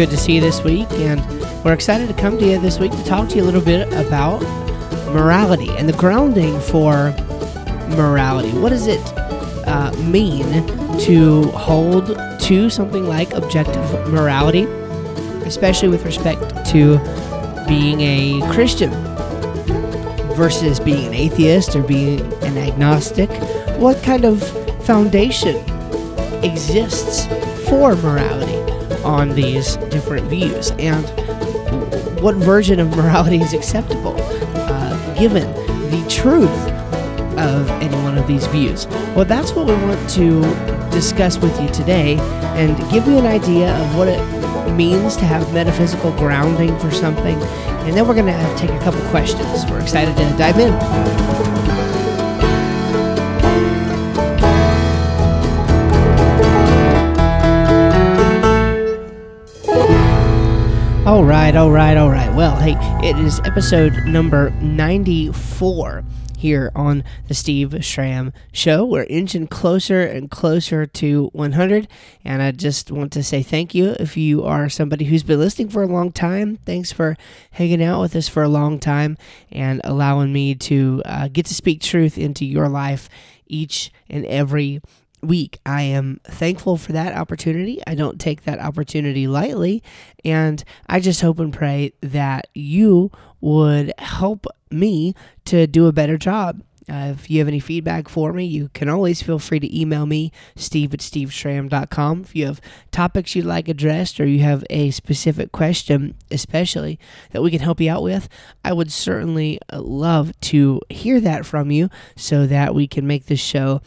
Good to see you this week, and we're excited to come to you this week to talk to you a little bit about morality and the grounding for morality. What does it uh, mean to hold to something like objective morality, especially with respect to being a Christian versus being an atheist or being an agnostic? What kind of foundation exists for morality on these different views? And what version of morality is acceptable uh, given the truth of any one of these views? Well, that's what we want to discuss with you today and give you an idea of what it means to have metaphysical grounding for something. And then we're going to take a couple questions. We're excited to dive in. All right, all right, all right. Well, hey, it is episode number 94 here on the Steve Schramm Show. We're inching closer and closer to 100. And I just want to say thank you if you are somebody who's been listening for a long time. Thanks for hanging out with us for a long time and allowing me to uh, get to speak truth into your life each and every week. I am thankful for that opportunity. I don't take that opportunity lightly. And I just hope and pray that you would help me to do a better job. Uh, if you have any feedback for me, you can always feel free to email me, steve at steveschramm.com. If you have topics you'd like addressed or you have a specific question, especially that we can help you out with, I would certainly love to hear that from you so that we can make this show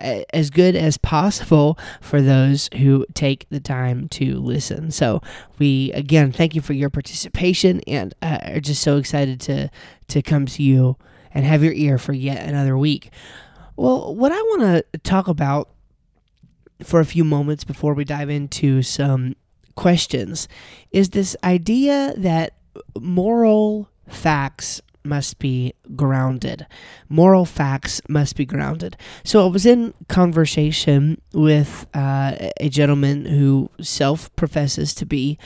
as good as possible for those who take the time to listen. So we again thank you for your participation and uh, are just so excited to to come to you and have your ear for yet another week. Well, what I want to talk about for a few moments before we dive into some questions is this idea that moral facts must be grounded. Moral facts must be grounded. So I was in conversation with uh, a gentleman who self professes to be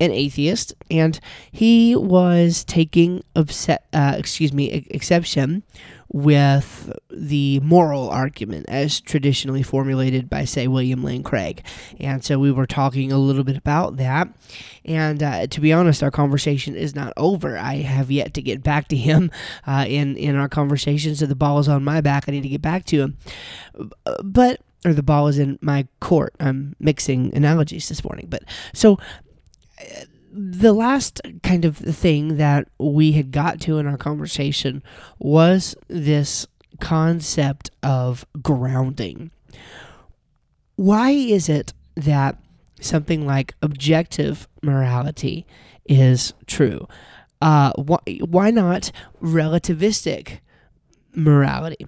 an atheist, and he was taking upset, uh, excuse me, exception with the moral argument as traditionally formulated by, say, William Lane Craig. And so we were talking a little bit about that. And uh, to be honest, our conversation is not over. I have yet to get back to him uh, in, in our conversation. So the ball is on my back. I need to get back to him. But, or the ball is in my court. I'm mixing analogies this morning. But so the last kind of thing that we had got to in our conversation was this concept of grounding. Why is it that something like objective morality is true? Uh, why, why not relativistic morality?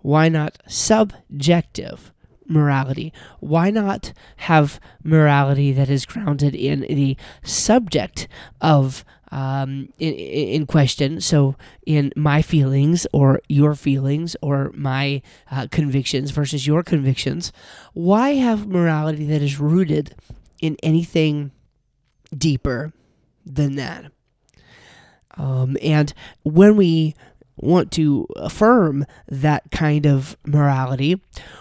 Why not subjective morality? Why not have morality that is grounded in the subject of um, in, in question? So, in my feelings or your feelings or my uh, convictions versus your convictions. Why have morality that is rooted in anything deeper than that? Um, and when we want to affirm that kind of morality,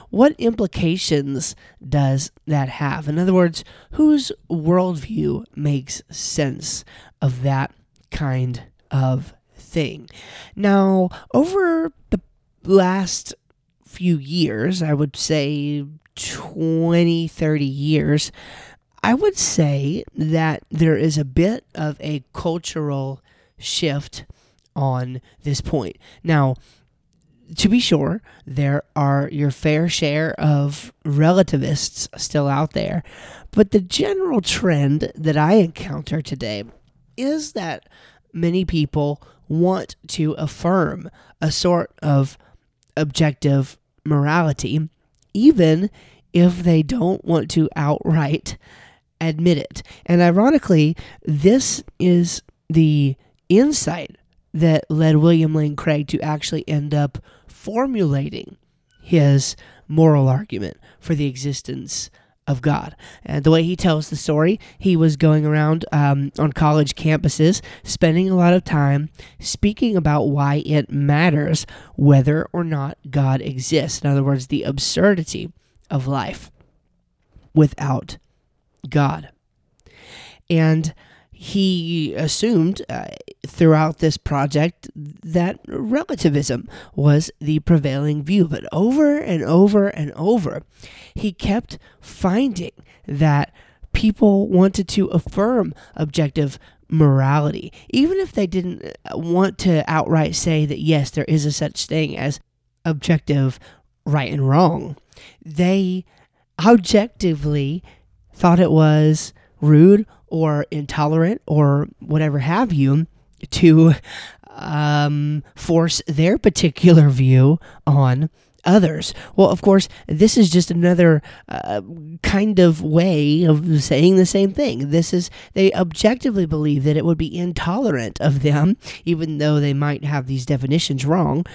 what implications does that have? In other words, whose worldview makes sense of that kind of thing? Now, over the last few years, I would say 20, 30 years, I would say that there is a bit of a cultural shift on this point. Now, to be sure, there are your fair share of relativists still out there, but the general trend that I encounter today is that many people want to affirm a sort of objective morality, even if they don't want to outright admit it. And ironically, this is the insight that led William Lane Craig to actually end up formulating his moral argument for the existence of God. And the way he tells the story, he was going around um, on college campuses, spending a lot of time speaking about why it matters whether or not God exists. In other words, the absurdity of life without God. And he assumed uh, throughout this project that relativism was the prevailing view. But over and over and over, he kept finding that people wanted to affirm objective morality, even if they didn't uh, want to outright say that, yes, there is a such thing as objective right and wrong. They objectively thought it was rude or intolerant or whatever have you to um, force their particular view on others. Well, of course, this is just another uh, kind of way of saying the same thing. This is, they objectively believe that it would be intolerant of them, even though they might have these definitions wrong,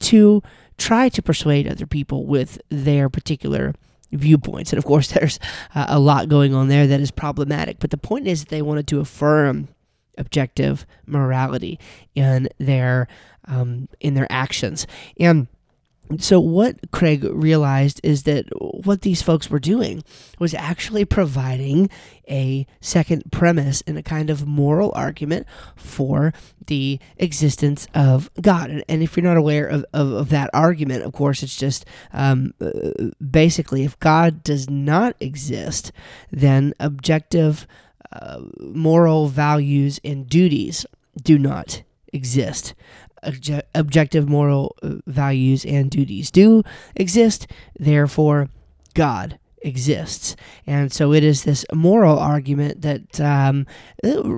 to try to persuade other people with their particular viewpoints. And of course, there's uh, a lot going on there that is problematic. But the point is, that they wanted to affirm objective morality in their um, in their actions and so what Craig realized is that what these folks were doing was actually providing a second premise and a kind of moral argument for the existence of God. And, if you're not aware of, of, of that argument, of course, it's just um, basically if God does not exist, then objective uh, moral values and duties do not exist objective moral uh, values and duties do exist, therefore, God exists. And so it is this moral argument that um,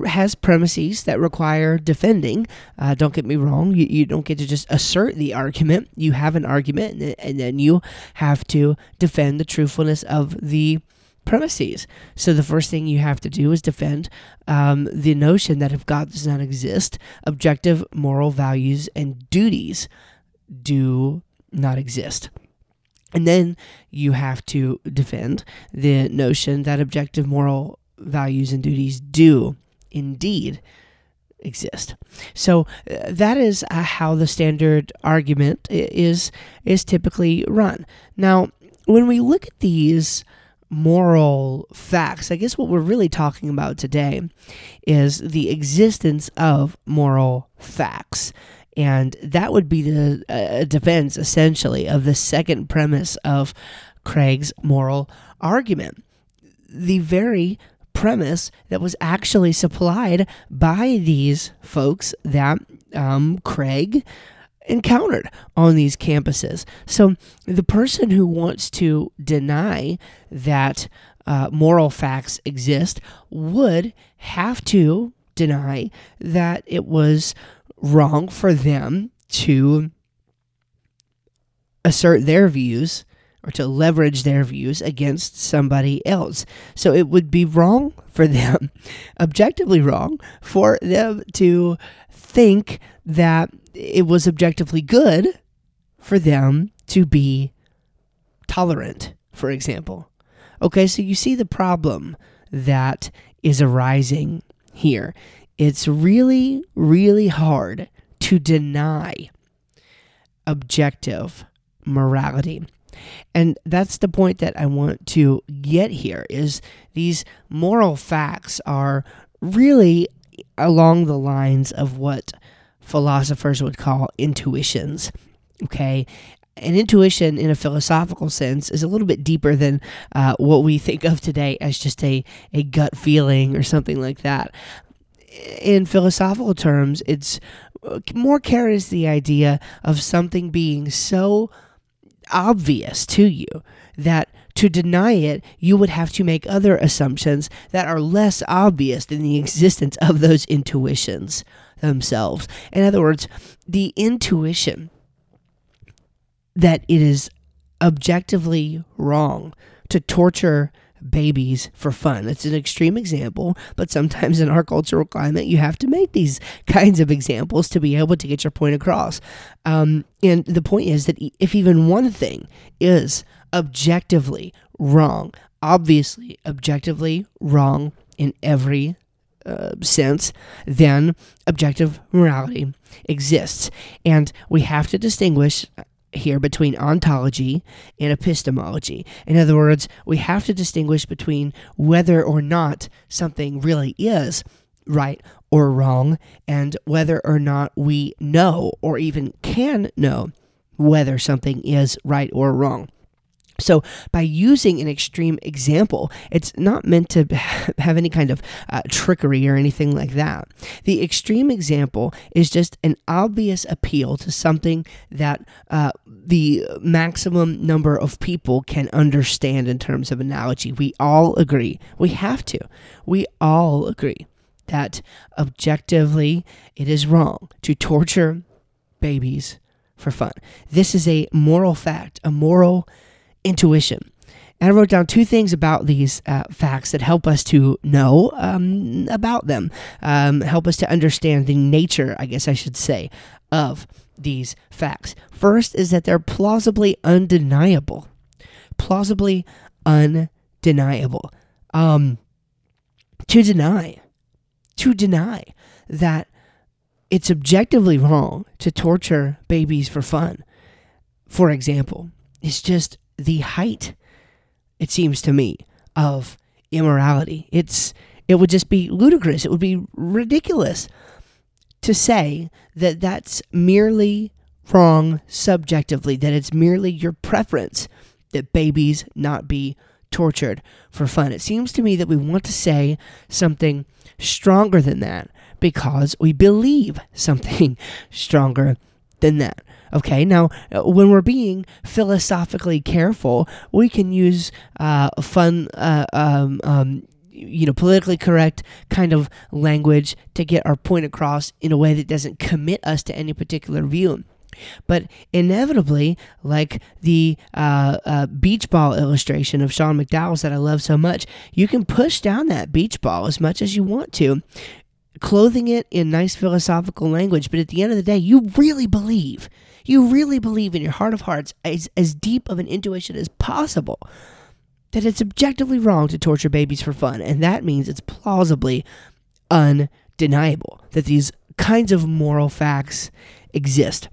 has premises that require defending. Uh, don't get me wrong, you, you don't get to just assert the argument. You have an argument, and, and then you have to defend the truthfulness of the premises. So the first thing you have to do is defend um, the notion that if God does not exist, objective moral values and duties do not exist. And then you have to defend the notion that objective moral values and duties do indeed exist. So uh, that is uh, how the standard argument is is typically run. Now, when we look at these moral facts. I guess what we're really talking about today is the existence of moral facts. And that would be the uh, defense, essentially, of the second premise of Craig's moral argument. The very premise that was actually supplied by these folks that um, Craig encountered on these campuses. So the person who wants to deny that uh, moral facts exist would have to deny that it was wrong for them to assert their views or to leverage their views against somebody else. So it would be wrong for them, objectively wrong, for them to think that it was objectively good for them to be tolerant, for example. Okay, so you see the problem that is arising here. It's really, really hard to deny objective morality. And that's the point that I want to get here is these moral facts are really along the lines of what philosophers would call intuitions. Okay. An intuition, in a philosophical sense, is a little bit deeper than uh, what we think of today as just a, a gut feeling or something like that. In philosophical terms, it's uh, more carries the idea of something being so obvious to you that to deny it, you would have to make other assumptions that are less obvious than the existence of those intuitions themselves. In other words, the intuition that it is objectively wrong to torture babies for fun. It's an extreme example, but sometimes in our cultural climate, you have to make these kinds of examples to be able to get your point across. Um, and the point is that if even one thing is objectively wrong, obviously objectively wrong in every uh, sense, then objective morality exists. And we have to distinguish here between ontology and epistemology. In other words, we have to distinguish between whether or not something really is right or wrong and whether or not we know or even can know whether something is right or wrong. So, by using an extreme example, it's not meant to have any kind of uh, trickery or anything like that. The extreme example is just an obvious appeal to something that uh, the maximum number of people can understand in terms of analogy. We all agree. We have to. We all agree that objectively it is wrong to torture babies for fun. This is a moral fact, a moral intuition. And I wrote down two things about these uh, facts that help us to know um, about them, um, help us to understand the nature, I guess I should say, of these facts. First is that they're plausibly undeniable. Plausibly undeniable. Um, to deny, to deny that it's objectively wrong to torture babies for fun, for example, is just the height, it seems to me, of immorality. It's it would just be ludicrous. It would be ridiculous to say that that's merely wrong subjectively, that it's merely your preference that babies not be tortured for fun. It seems to me that we want to say something stronger than that because we believe something stronger than that. Okay, now uh, when we're being philosophically careful, we can use uh, fun, uh, um, um, you know, politically correct kind of language to get our point across in a way that doesn't commit us to any particular view. But inevitably, like the uh, uh, beach ball illustration of Sean McDowell's that I love so much, you can push down that beach ball as much as you want to, clothing it in nice philosophical language. But at the end of the day, you really believe you really believe in your heart of hearts, as, as deep of an intuition as possible, that it's objectively wrong to torture babies for fun. And that means it's plausibly undeniable that these kinds of moral facts exist.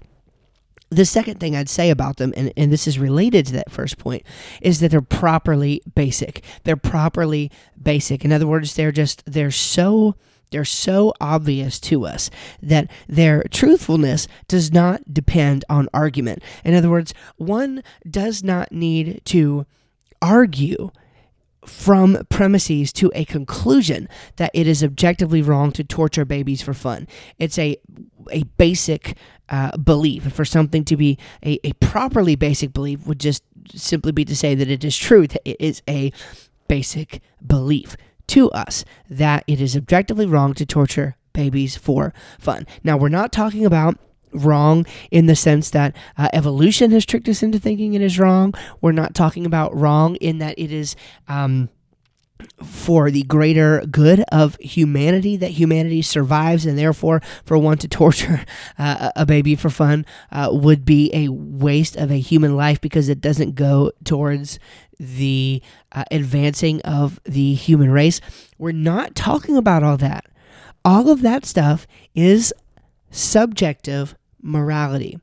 The second thing I'd say about them, and, and this is related to that first point, is that they're properly basic. They're properly basic. In other words, they're just, they're so they're so obvious to us that their truthfulness does not depend on argument. In other words, one does not need to argue from premises to a conclusion that it is objectively wrong to torture babies for fun. It's a a basic uh, belief. For something to be a, a properly basic belief would just simply be to say that it is true, that it is a basic belief to us that it is objectively wrong to torture babies for fun. Now, we're not talking about wrong in the sense that uh, evolution has tricked us into thinking it is wrong. We're not talking about wrong in that it is. Um, for the greater good of humanity, that humanity survives, and therefore, for one to torture uh, a baby for fun uh, would be a waste of a human life because it doesn't go towards the uh, advancing of the human race. We're not talking about all that. All of that stuff is subjective morality.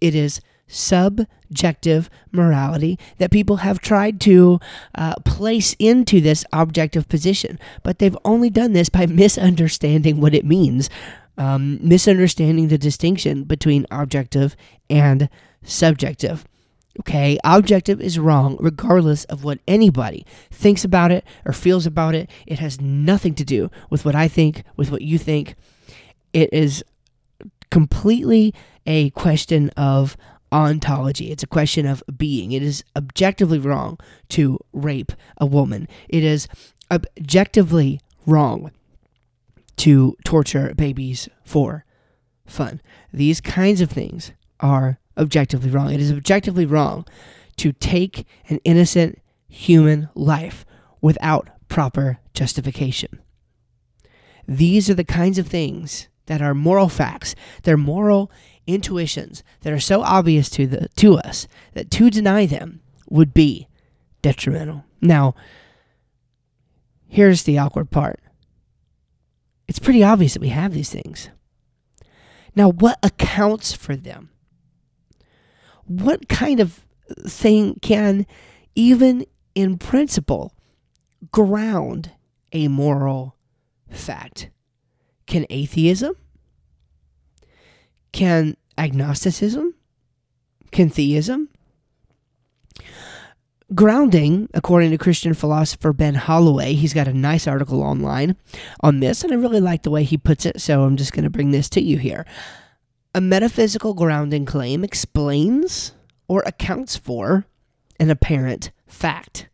It is subjective morality that people have tried to uh, place into this objective position, but they've only done this by misunderstanding what it means, um, misunderstanding the distinction between objective and subjective. Okay, objective is wrong regardless of what anybody thinks about it or feels about it. It has nothing to do with what I think, with what you think. It is completely a question of ontology. It's a question of being. It is objectively wrong to rape a woman. It is objectively wrong to torture babies for fun. These kinds of things are objectively wrong. It is objectively wrong to take an innocent human life without proper justification. These are the kinds of things that are moral facts. They're moral intuitions that are so obvious to the to us that to deny them would be detrimental. Now, here's the awkward part it's pretty obvious that we have these things. Now, what accounts for them? What kind of thing can, even in principle, ground a moral fact? Can atheism? Can agnosticism? Can theism? grounding, according to Christian philosopher Ben Holloway, he's got a nice article online on this, and I really like the way he puts it, so I'm just going to bring this to you here. A metaphysical grounding claim explains or accounts for an apparent fact.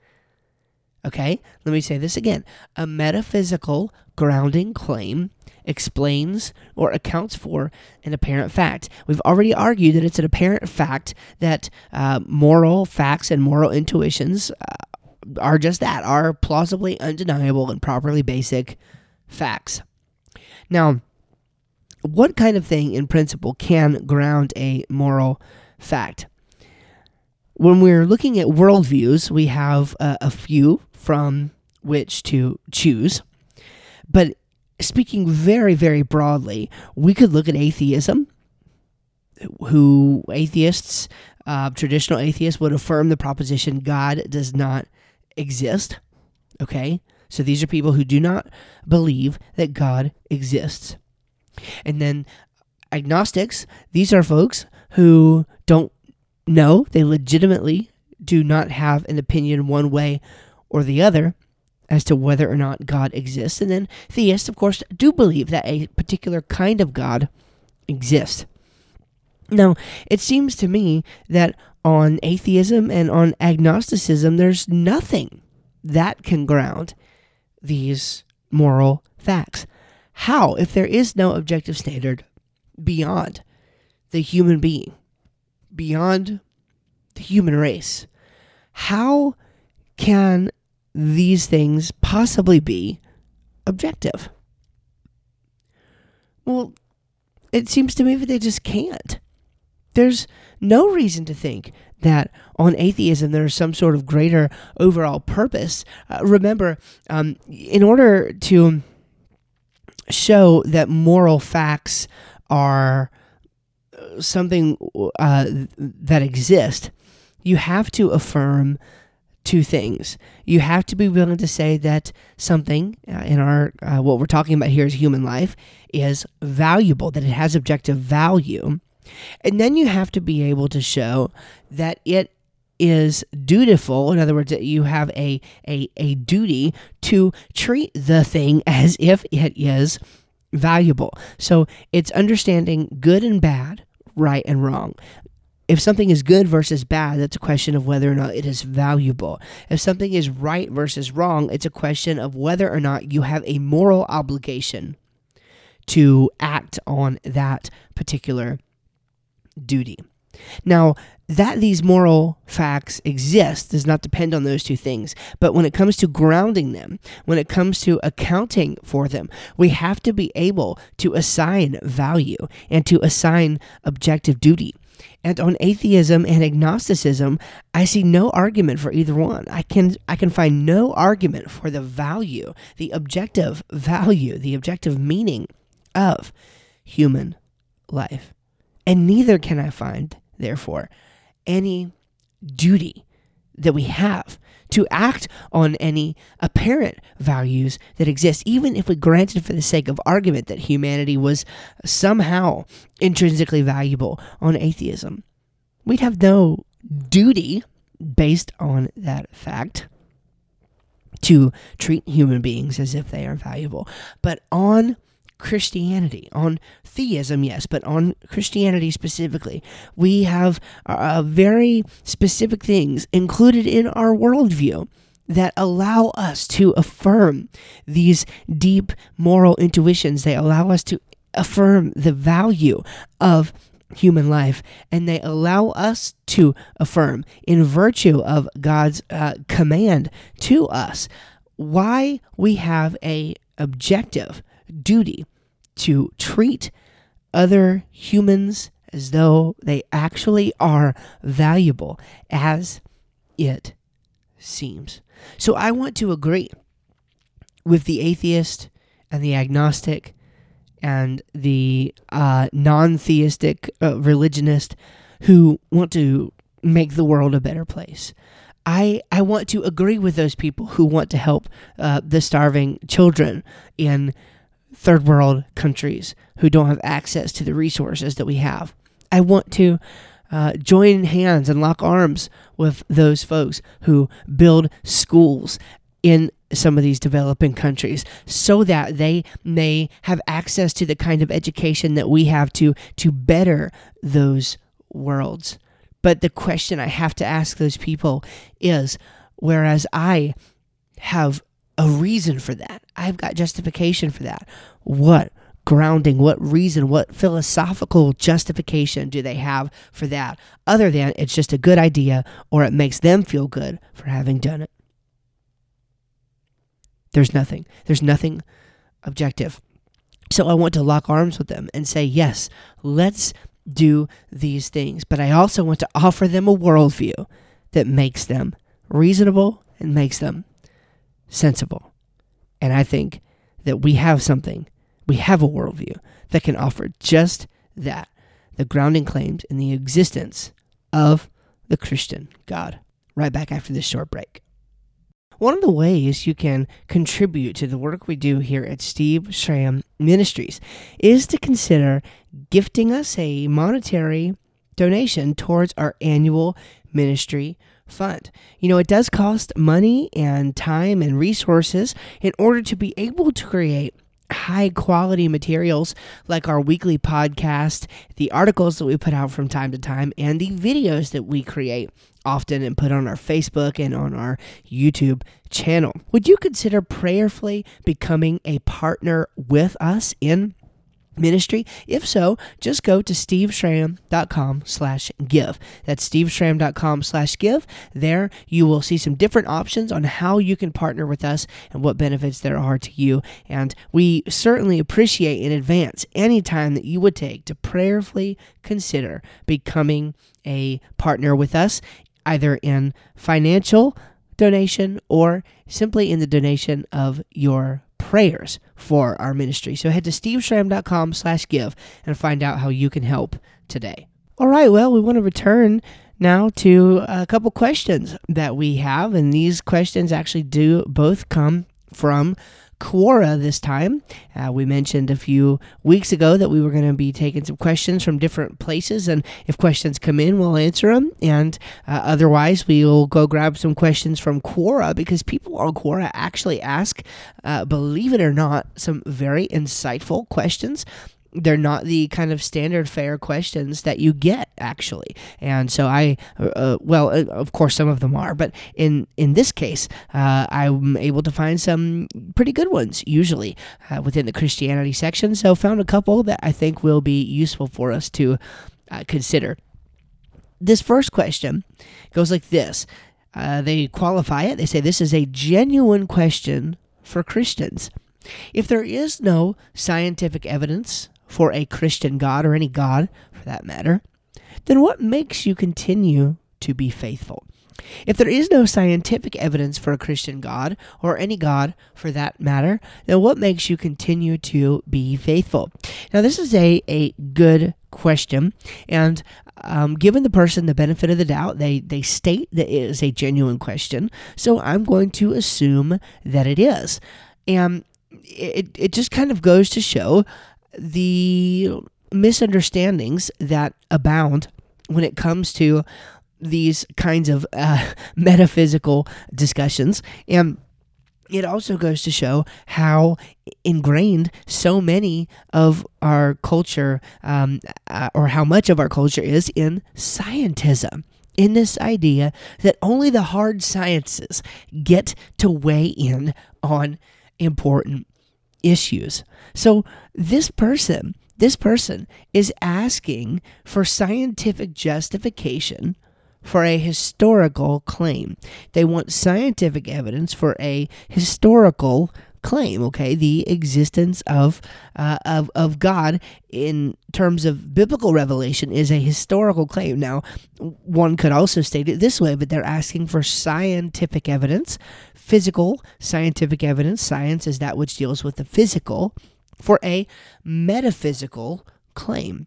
Okay, let me say this again. A metaphysical grounding claim explains or accounts for an apparent fact. We've already argued that it's an apparent fact that uh, moral facts and moral intuitions uh, are just that, are plausibly undeniable and properly basic facts. Now, what kind of thing in principle can ground a moral fact? When we're looking at worldviews, we have uh, a few from which to choose. But speaking very, very broadly, we could look at atheism, who atheists, uh, traditional atheists, would affirm the proposition God does not exist. Okay? So these are people who do not believe that God exists. And then agnostics, these are folks who don't know, they legitimately do not have an opinion one way or the other as to whether or not God exists. And then theists, of course, do believe that a particular kind of God exists. Now, it seems to me that on atheism and on agnosticism, there's nothing that can ground these moral facts. How, if there is no objective standard beyond the human being, beyond the human race, how can these things possibly be objective? Well, it seems to me that they just can't. There's no reason to think that on atheism there's some sort of greater overall purpose. Uh, remember, um, in order to show that moral facts are uh, something uh, that exist, you have to affirm two things. You have to be willing to say that something uh, in our uh, what we're talking about here is human life is valuable, that it has objective value. And then you have to be able to show that it is dutiful. In other words, that you have a, a, a duty to treat the thing as if it is valuable. So it's understanding good and bad, right and wrong if something is good versus bad, that's a question of whether or not it is valuable. If something is right versus wrong, it's a question of whether or not you have a moral obligation to act on that particular duty. Now, that these moral facts exist does not depend on those two things. But when it comes to grounding them, when it comes to accounting for them, we have to be able to assign value and to assign objective duty. And on atheism and agnosticism, I see no argument for either one. I can I can find no argument for the value, the objective value, the objective meaning of human life. And neither can I find, therefore, any duty that we have to act on any apparent values that exist, even if we granted for the sake of argument that humanity was somehow intrinsically valuable on atheism. We'd have no duty based on that fact to treat human beings as if they are valuable. But on Christianity, on theism, yes, but on Christianity specifically, we have uh, very specific things included in our worldview that allow us to affirm these deep moral intuitions. They allow us to affirm the value of human life, and they allow us to affirm, in virtue of God's uh, command to us, why we have a objective duty to treat other humans as though they actually are valuable as it seems. So I want to agree with the atheist and the agnostic and the uh, non theistic uh, religionist who want to make the world a better place. I, I want to agree with those people who want to help uh, the starving children in third world countries who don't have access to the resources that we have. I want to uh, join hands and lock arms with those folks who build schools in some of these developing countries so that they may have access to the kind of education that we have to to better those worlds but the question i have to ask those people is whereas i have a reason for that i've got justification for that what grounding, what reason, what philosophical justification do they have for that other than it's just a good idea or it makes them feel good for having done it? There's nothing. There's nothing objective. So I want to lock arms with them and say, yes, let's do these things. But I also want to offer them a worldview that makes them reasonable and makes them sensible. And I think that we have something we have a worldview that can offer just that the grounding claims in the existence of the Christian God. Right back after this short break. One of the ways you can contribute to the work we do here at Steve Schramm Ministries is to consider gifting us a monetary donation towards our annual ministry fund. You know, it does cost money and time and resources in order to be able to create high quality materials like our weekly podcast, the articles that we put out from time to time, and the videos that we create often and put on our Facebook and on our YouTube channel. Would you consider prayerfully becoming a partner with us in ministry? If so, just go to steveschramm.com slash give. That's steveschramm.com slash give. There you will see some different options on how you can partner with us and what benefits there are to you. And we certainly appreciate in advance any time that you would take to prayerfully consider becoming a partner with us, either in financial donation or simply in the donation of your prayers for our ministry. So head to steveschramm.com slash give and find out how you can help today. All right, well, we want to return now to a couple questions that we have, and these questions actually do both come from Quora this time. Uh, we mentioned a few weeks ago that we were going to be taking some questions from different places, and if questions come in, we'll answer them. And uh, otherwise, we'll go grab some questions from Quora because people on Quora actually ask, uh, believe it or not, some very insightful questions they're not the kind of standard fair questions that you get actually. And so i uh, uh well uh, of course some of them are but in in this case uh, i'm able to find some pretty good ones usually uh, within the christianity section. So found a couple that i think will be useful for us to consider. This first question goes like this. They qualify it. They say this is a genuine question for christians. If there is no scientific evidence for a Christian God or any God for that matter, then what makes you continue to be faithful? If there is no scientific evidence for a Christian God, or any God for that matter, then what makes you continue to be faithful? Now, this is a, a good question, and um, given the person the benefit of the doubt, they, they state that it is a genuine question, so I'm going to assume that it is. And it, it just kind of goes to show the misunderstandings that abound when it comes to these kinds of uh, metaphysical discussions. And it also goes to show how ingrained so many of our culture, um, uh, or how much of our culture is in scientism. In this idea that only the hard sciences get to weigh in on important issues. So this person, this person is asking for scientific justification for a historical claim. They want scientific evidence for a historical claim. Okay, the existence of uh, of of God in terms of biblical revelation is a historical claim. Now, one could also state it this way, but they're asking for scientific evidence, physical scientific evidence. Science is that which deals with the physical for a metaphysical claim.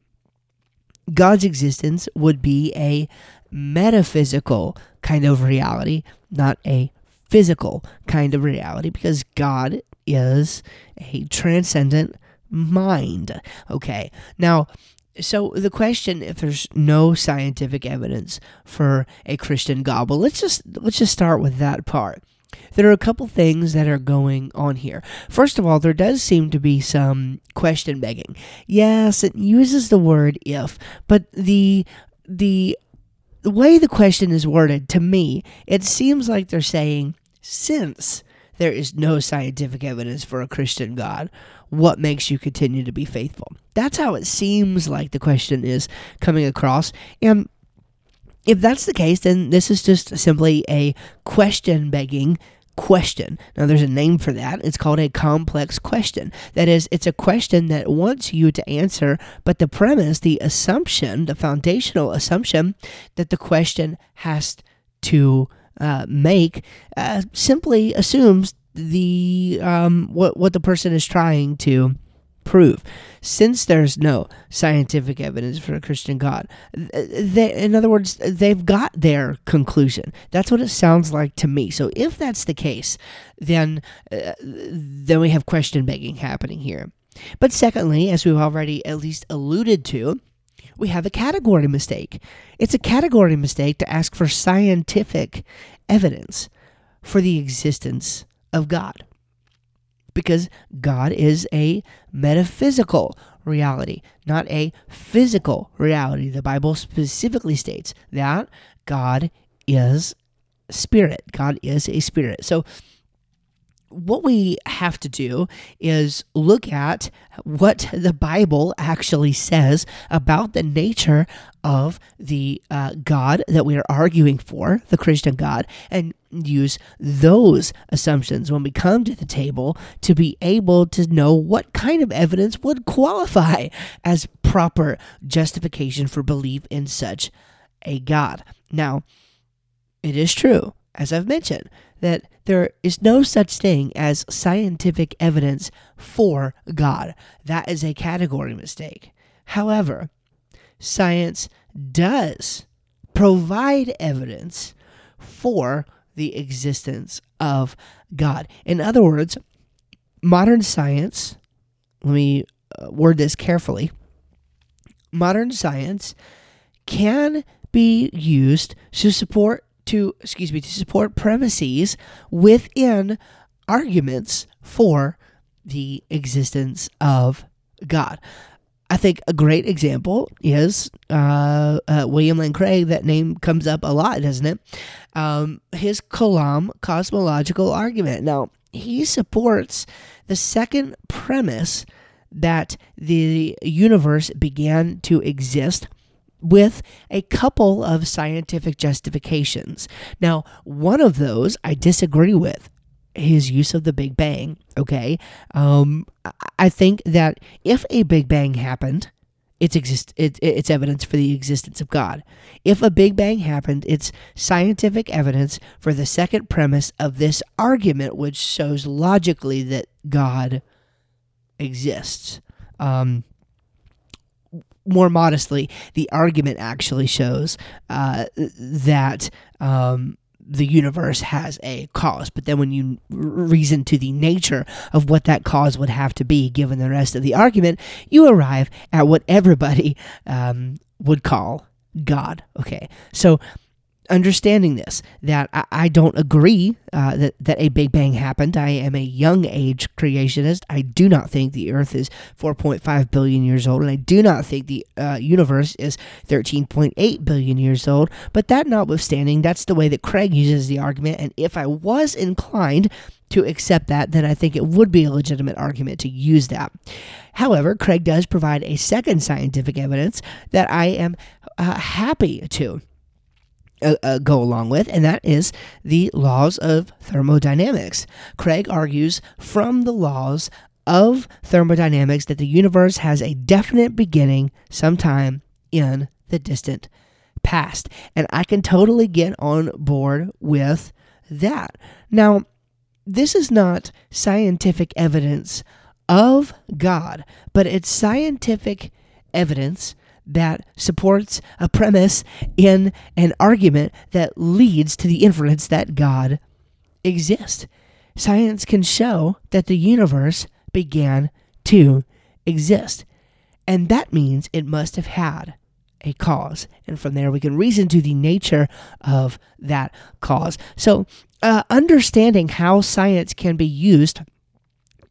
God's existence would be a metaphysical kind of reality, not a physical kind of reality, because God is a transcendent mind. Okay, now, so the question if there's no scientific evidence for a Christian God, well, let's just let's just start with that part. There are a couple things that are going on here. First of all, there does seem to be some question begging. Yes, it uses the word if, but the the the way the question is worded to me, it seems like they're saying since there is no scientific evidence for a Christian God, what makes you continue to be faithful? That's how it seems like the question is coming across. And if that's the case, then this is just simply a question begging question. Now, there's a name for that. It's called a complex question. That is, it's a question that wants you to answer, but the premise, the assumption, the foundational assumption that the question has to uh, make uh, simply assumes the um, what what the person is trying to prove. Since there's no scientific evidence for a Christian God, they, in other words, they've got their conclusion. That's what it sounds like to me. So if that's the case, then uh, then we have question begging happening here. But secondly, as we've already at least alluded to, we have a category mistake. It's a category mistake to ask for scientific evidence for the existence of God. Because God is a metaphysical reality, not a physical reality. The Bible specifically states that God is spirit. God is a spirit. So what we have to do is look at what the Bible actually says about the nature of the uh, God that we are arguing for, the Christian God, and use those assumptions when we come to the table to be able to know what kind of evidence would qualify as proper justification for belief in such a God. Now, it is true, as I've mentioned, that there is no such thing as scientific evidence for God. That is a category mistake. However, science does provide evidence for the existence of God. In other words, modern science, let me uh, word this carefully modern science can be used to support to excuse me to support premises within arguments for the existence of God. I think a great example is uh, uh, William Lane Craig. That name comes up a lot, doesn't it? Um, his Kalam cosmological argument. Now, he supports the second premise that the universe began to exist with a couple of scientific justifications. Now, one of those I disagree with his use of the Big Bang. Okay, um, I think that if a Big Bang happened, it's exist it, it's evidence for the existence of God. If a Big Bang happened, it's scientific evidence for the second premise of this argument, which shows logically that God exists. Um, more modestly, the argument actually shows uh, that um, the universe has a cause. But then when you reason to the nature of what that cause would have to be, given the rest of the argument, you arrive at what everybody um, would call God. Okay, so understanding this that I, I don't agree uh, that that a Big Bang happened. I am a young age creationist. I do not think the Earth is 4.5 billion years old, and I do not think the uh, universe is 13.8 billion years old. But that notwithstanding, that's the way that Craig uses the argument. And if I was inclined to accept that, then I think it would be a legitimate argument to use that. However, Craig does provide a second scientific evidence that I am uh, happy to uh, uh, go along with, and that is the laws of thermodynamics. Craig argues from the laws of thermodynamics that the universe has a definite beginning sometime in the distant past. And I can totally get on board with that. Now, this is not scientific evidence of God, but it's scientific evidence that supports a premise in an argument that leads to the inference that God exists. Science can show that the universe began to exist. And that means it must have had a cause. And from there, we can reason to the nature of that cause. So, uh, understanding how science can be used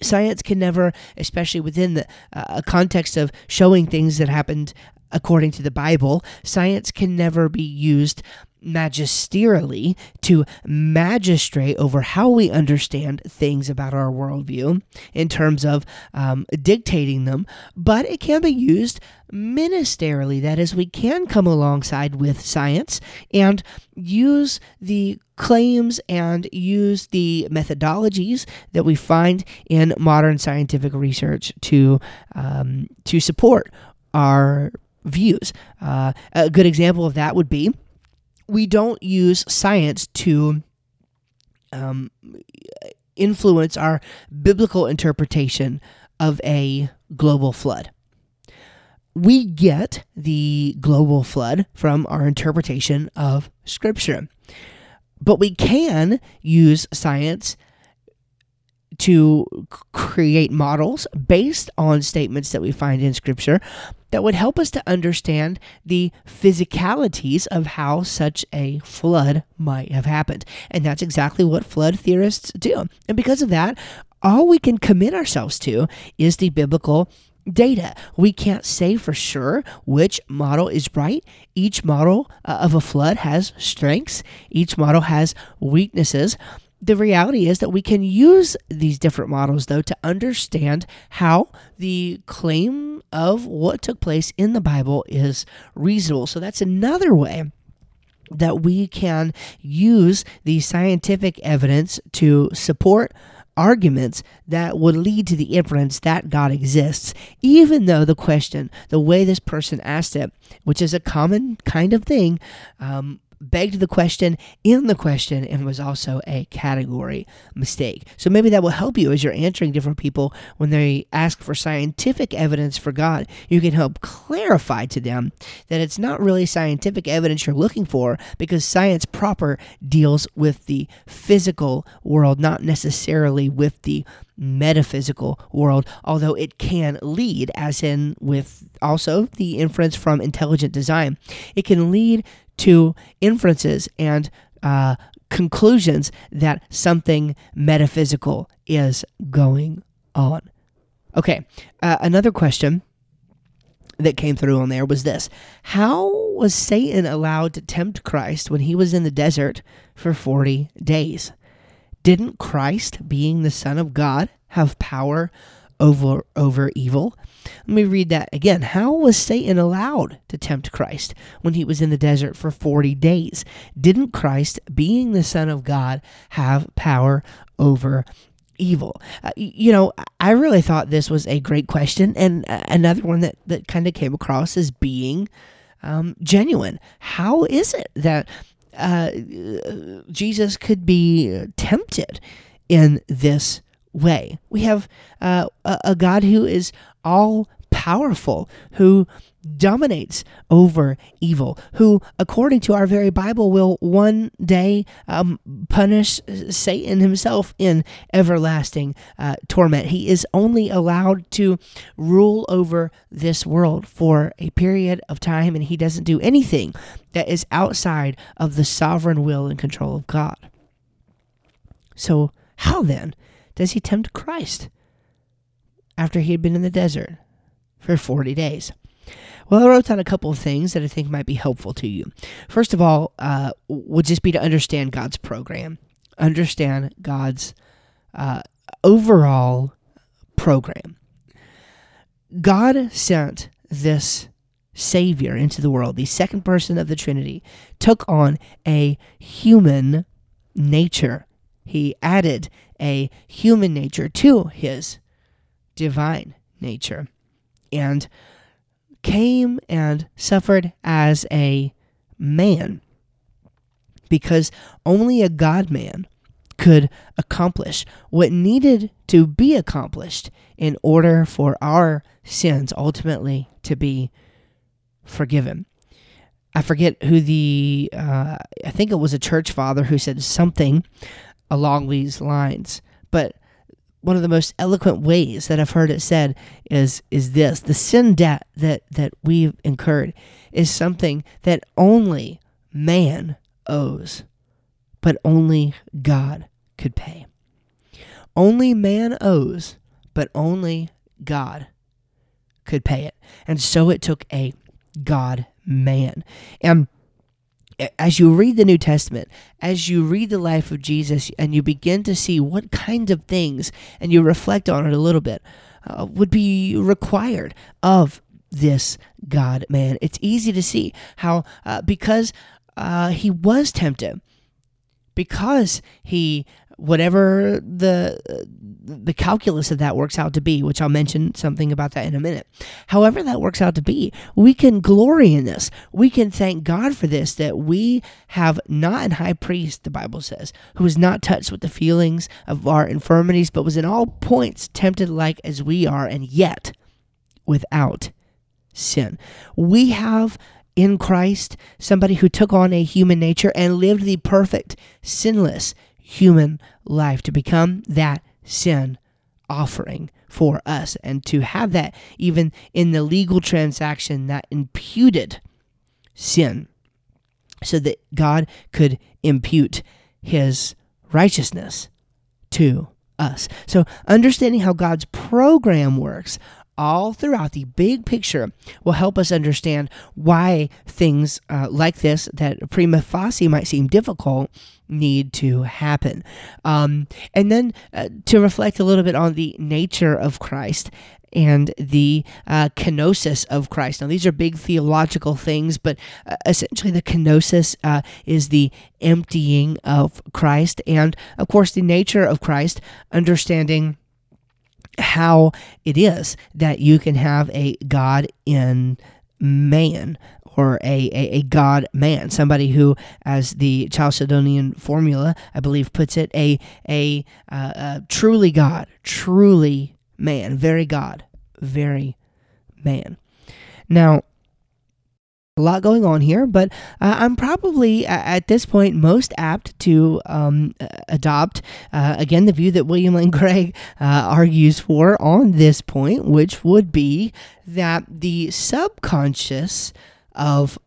science can never, especially within the uh, context of showing things that happened according to the Bible, science can never be used magisterially to magistrate over how we understand things about our worldview in terms of um, dictating them, but it can be used ministerially. That is, we can come alongside with science and use the claims and use the methodologies that we find in modern scientific research to um, to support our views. Uh, a good example of that would be we don't use science to um, influence our biblical interpretation of a global flood. We get the global flood from our interpretation of Scripture. But we can use science to create models based on statements that we find in Scripture that would help us to understand the physicalities of how such a flood might have happened. And that's exactly what flood theorists do. And because of that, all we can commit ourselves to is the biblical data. We can't say for sure which model is right. Each model uh, of a flood has strengths, each model has weaknesses the reality is that we can use these different models, though, to understand how the claim of what took place in the Bible is reasonable. So that's another way that we can use the scientific evidence to support arguments that would lead to the inference that God exists, even though the question, the way this person asked it, which is a common kind of thing, um, begged the question in the question and was also a category mistake. So maybe that will help you as you're answering different people when they ask for scientific evidence for God. You can help clarify to them that it's not really scientific evidence you're looking for because science proper deals with the physical world, not necessarily with the metaphysical world, although it can lead, as in with also the inference from intelligent design, it can lead to inferences and uh, conclusions that something metaphysical is going on. Okay, uh, another question that came through on there was this How was Satan allowed to tempt Christ when he was in the desert for 40 days? Didn't Christ, being the Son of God, have power over over evil. Let me read that again. How was Satan allowed to tempt Christ when he was in the desert for 40 days? Didn't Christ, being the Son of God, have power over evil? Uh, you know, I really thought this was a great question and uh, another one that, that kind of came across as being um, genuine. How is it that uh, Jesus could be tempted in this way. We have uh, a, God who is all powerful, who dominates over evil, who, according to our very Bible, will one day um, punish Satan himself in everlasting uh, torment. He is only allowed to rule over this world for a period of time, and he doesn't do anything that is outside of the sovereign will and control of God. So, how then does he tempt Christ after he had been in the desert for 40 days? Well, I wrote down a couple of things that I think might be helpful to you. First of all, uh, would just be to understand God's program, understand God's uh, overall program. God sent this Savior into the world, the second person of the Trinity, took on a human nature. He added a human nature to his divine nature and came and suffered as a man because only a God man could accomplish what needed to be accomplished in order for our sins ultimately to be forgiven. I forget who the, uh, I think it was a church father who said something along these lines, but one of the most eloquent ways that I've heard it said is is this the sin debt that that we've incurred is something that only man owes but only God could pay. Only man owes but only God could pay it. And so it took a God man. And as you read the New Testament, as you read the life of Jesus, and you begin to see what kind of things, and you reflect on it a little bit, uh, would be required of this God man. It's easy to see how, uh, because uh, he was tempted, because he whatever the the calculus of that works out to be, which I'll mention something about that in a minute. However that works out to be, we can glory in this. We can thank God for this that we have not an high priest, the Bible says, who was not touched with the feelings of our infirmities, but was in all points tempted like as we are, and yet without sin. We have in Christ somebody who took on a human nature and lived the perfect, sinless, human life to become that sin offering for us and to have that even in the legal transaction that imputed sin so that God could impute his righteousness to us. So understanding how God's program works all throughout the big picture will help us understand why things uh, like this that prima facie might seem difficult need to happen. Um, and then uh, to reflect a little bit on the nature of Christ and the uh, kenosis of Christ. Now, these are big theological things, but uh, essentially, the kenosis uh, is the emptying of Christ, and of course, the nature of Christ, understanding how it is that you can have a God in man or a, a, a, God man, somebody who, as the Chalcedonian formula, I believe, puts it, a, a, uh, a truly God, truly man, very God, very man. Now, a lot going on here, but uh, I'm probably at this point most apt to um, adopt, uh, again, the view that William Lane Craig uh, argues for on this point, which would be that the subconscious of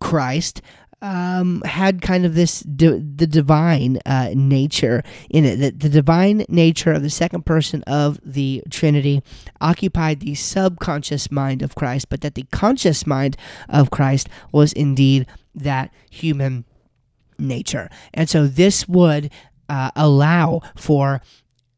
Christ um, had kind of this di- the divine uh, nature in it. That the divine nature of the second person of the Trinity occupied the subconscious mind of Christ, but that the conscious mind of Christ was indeed that human nature. And so this would uh, allow for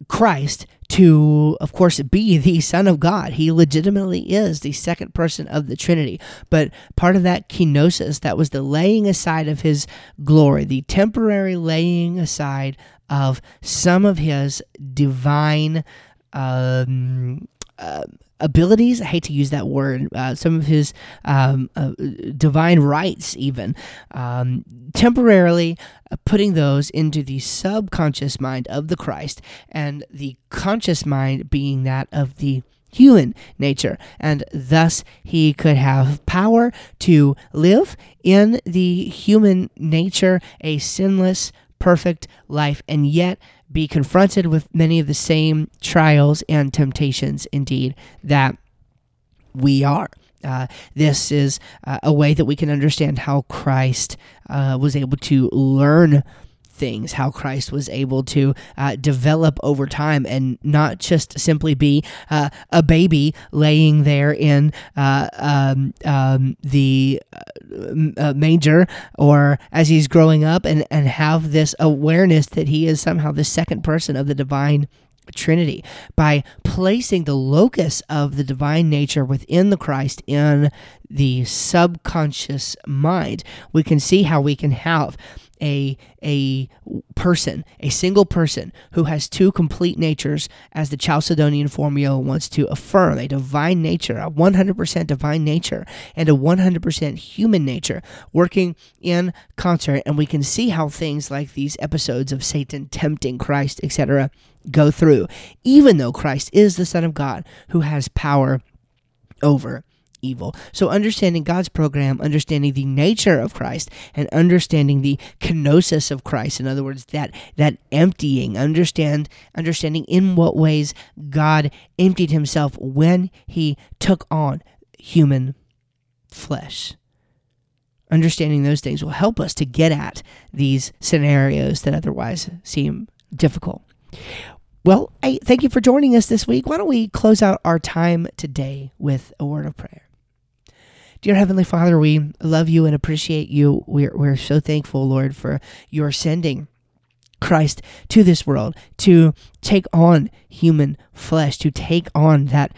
Christ to, of course, be the Son of God. He legitimately is the second person of the Trinity. But part of that kenosis, that was the laying aside of his glory, the temporary laying aside of some of his divine um, uh, abilities. I hate to use that word. Uh, some of his um, uh, divine rights, even um, temporarily uh, putting those into the subconscious mind of the Christ, and the conscious mind being that of the human nature, and thus he could have power to live in the human nature, a sinless, perfect life, and yet be confronted with many of the same trials and temptations, indeed, that we are. Uh, this is uh, a way that we can understand how Christ uh, was able to learn things, how Christ was able to uh, develop over time and not just simply be uh, a baby laying there in uh, um, um, the uh, uh, manger or as he's growing up and, and have this awareness that he is somehow the second person of the divine Trinity by placing the locus of the divine nature within the Christ in the subconscious mind. We can see how we can have a a person, a single person who has two complete natures, as the Chalcedonian formula wants to affirm, a divine nature, a 100% divine nature, and a 100% human nature working in concert. And we can see how things like these episodes of Satan tempting Christ, etc., go through, even though Christ is the Son of God who has power over evil. So understanding God's program, understanding the nature of Christ, and understanding the kenosis of Christ, in other words, that that emptying, understand understanding in what ways God emptied himself when he took on human flesh. Understanding those things will help us to get at these scenarios that otherwise seem difficult. Well, hey, thank you for joining us this week. Why don't we close out our time today with a word of prayer? Dear Heavenly Father, we love you and appreciate you. We're, we're so thankful, Lord, for your sending Christ to this world to take on human flesh, to take on that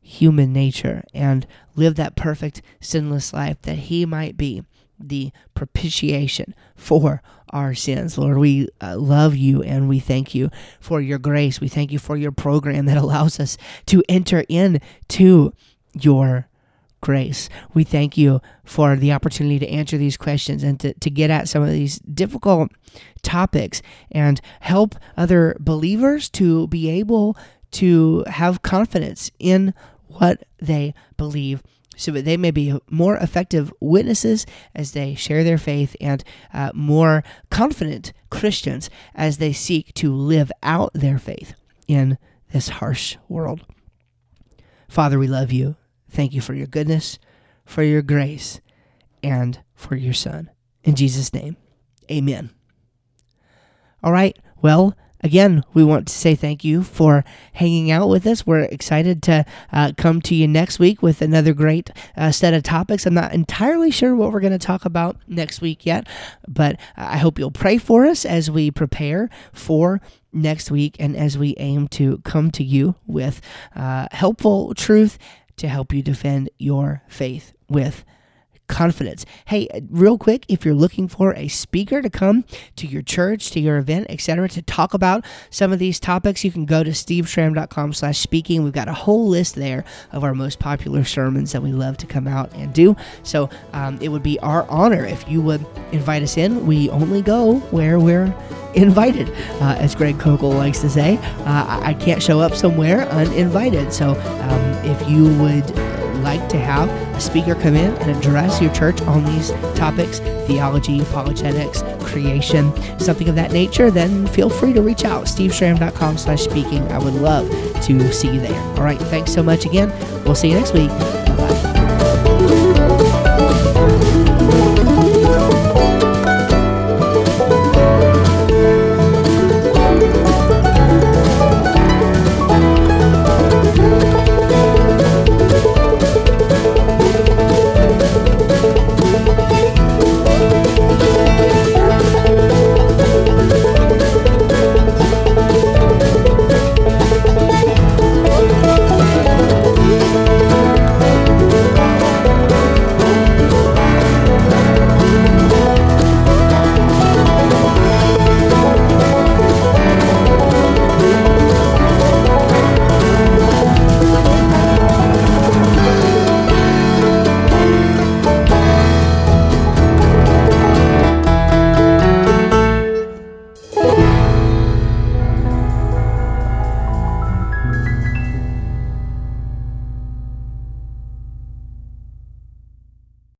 human nature and live that perfect, sinless life that he might be the propitiation for our sins. Lord, we uh, love you and we thank you for your grace. We thank you for your program that allows us to enter into your grace. We thank you for the opportunity to answer these questions and to, to get at some of these difficult topics and help other believers to be able to have confidence in what they believe so that they may be more effective witnesses as they share their faith and uh, more confident Christians as they seek to live out their faith in this harsh world. Father, we love you. Thank you for your goodness, for your grace, and for your Son. In Jesus' name, amen. All right, well, again, we want to say thank you for hanging out with us. We're excited to uh, come to you next week with another great uh, set of topics. I'm not entirely sure what we're going to talk about next week yet, but I hope you'll pray for us as we prepare for next week and as we aim to come to you with uh, helpful truth to help you defend your faith with confidence. Hey, real quick, if you're looking for a speaker to come to your church, to your event, etc., to talk about some of these topics, you can go to steveschramm.com slash speaking. We've got a whole list there of our most popular sermons that we love to come out and do. So um, it would be our honor if you would invite us in. We only go where we're invited, uh, as Greg Koukl likes to say. Uh, I can't show up somewhere uninvited. So um, if you would like to have a speaker come in and address your church on these topics theology, apologetics, creation, something of that nature, then feel free to reach out. steveschramm.com slash speaking. I would love to see you there. All right, thanks so much again. We'll see you next week.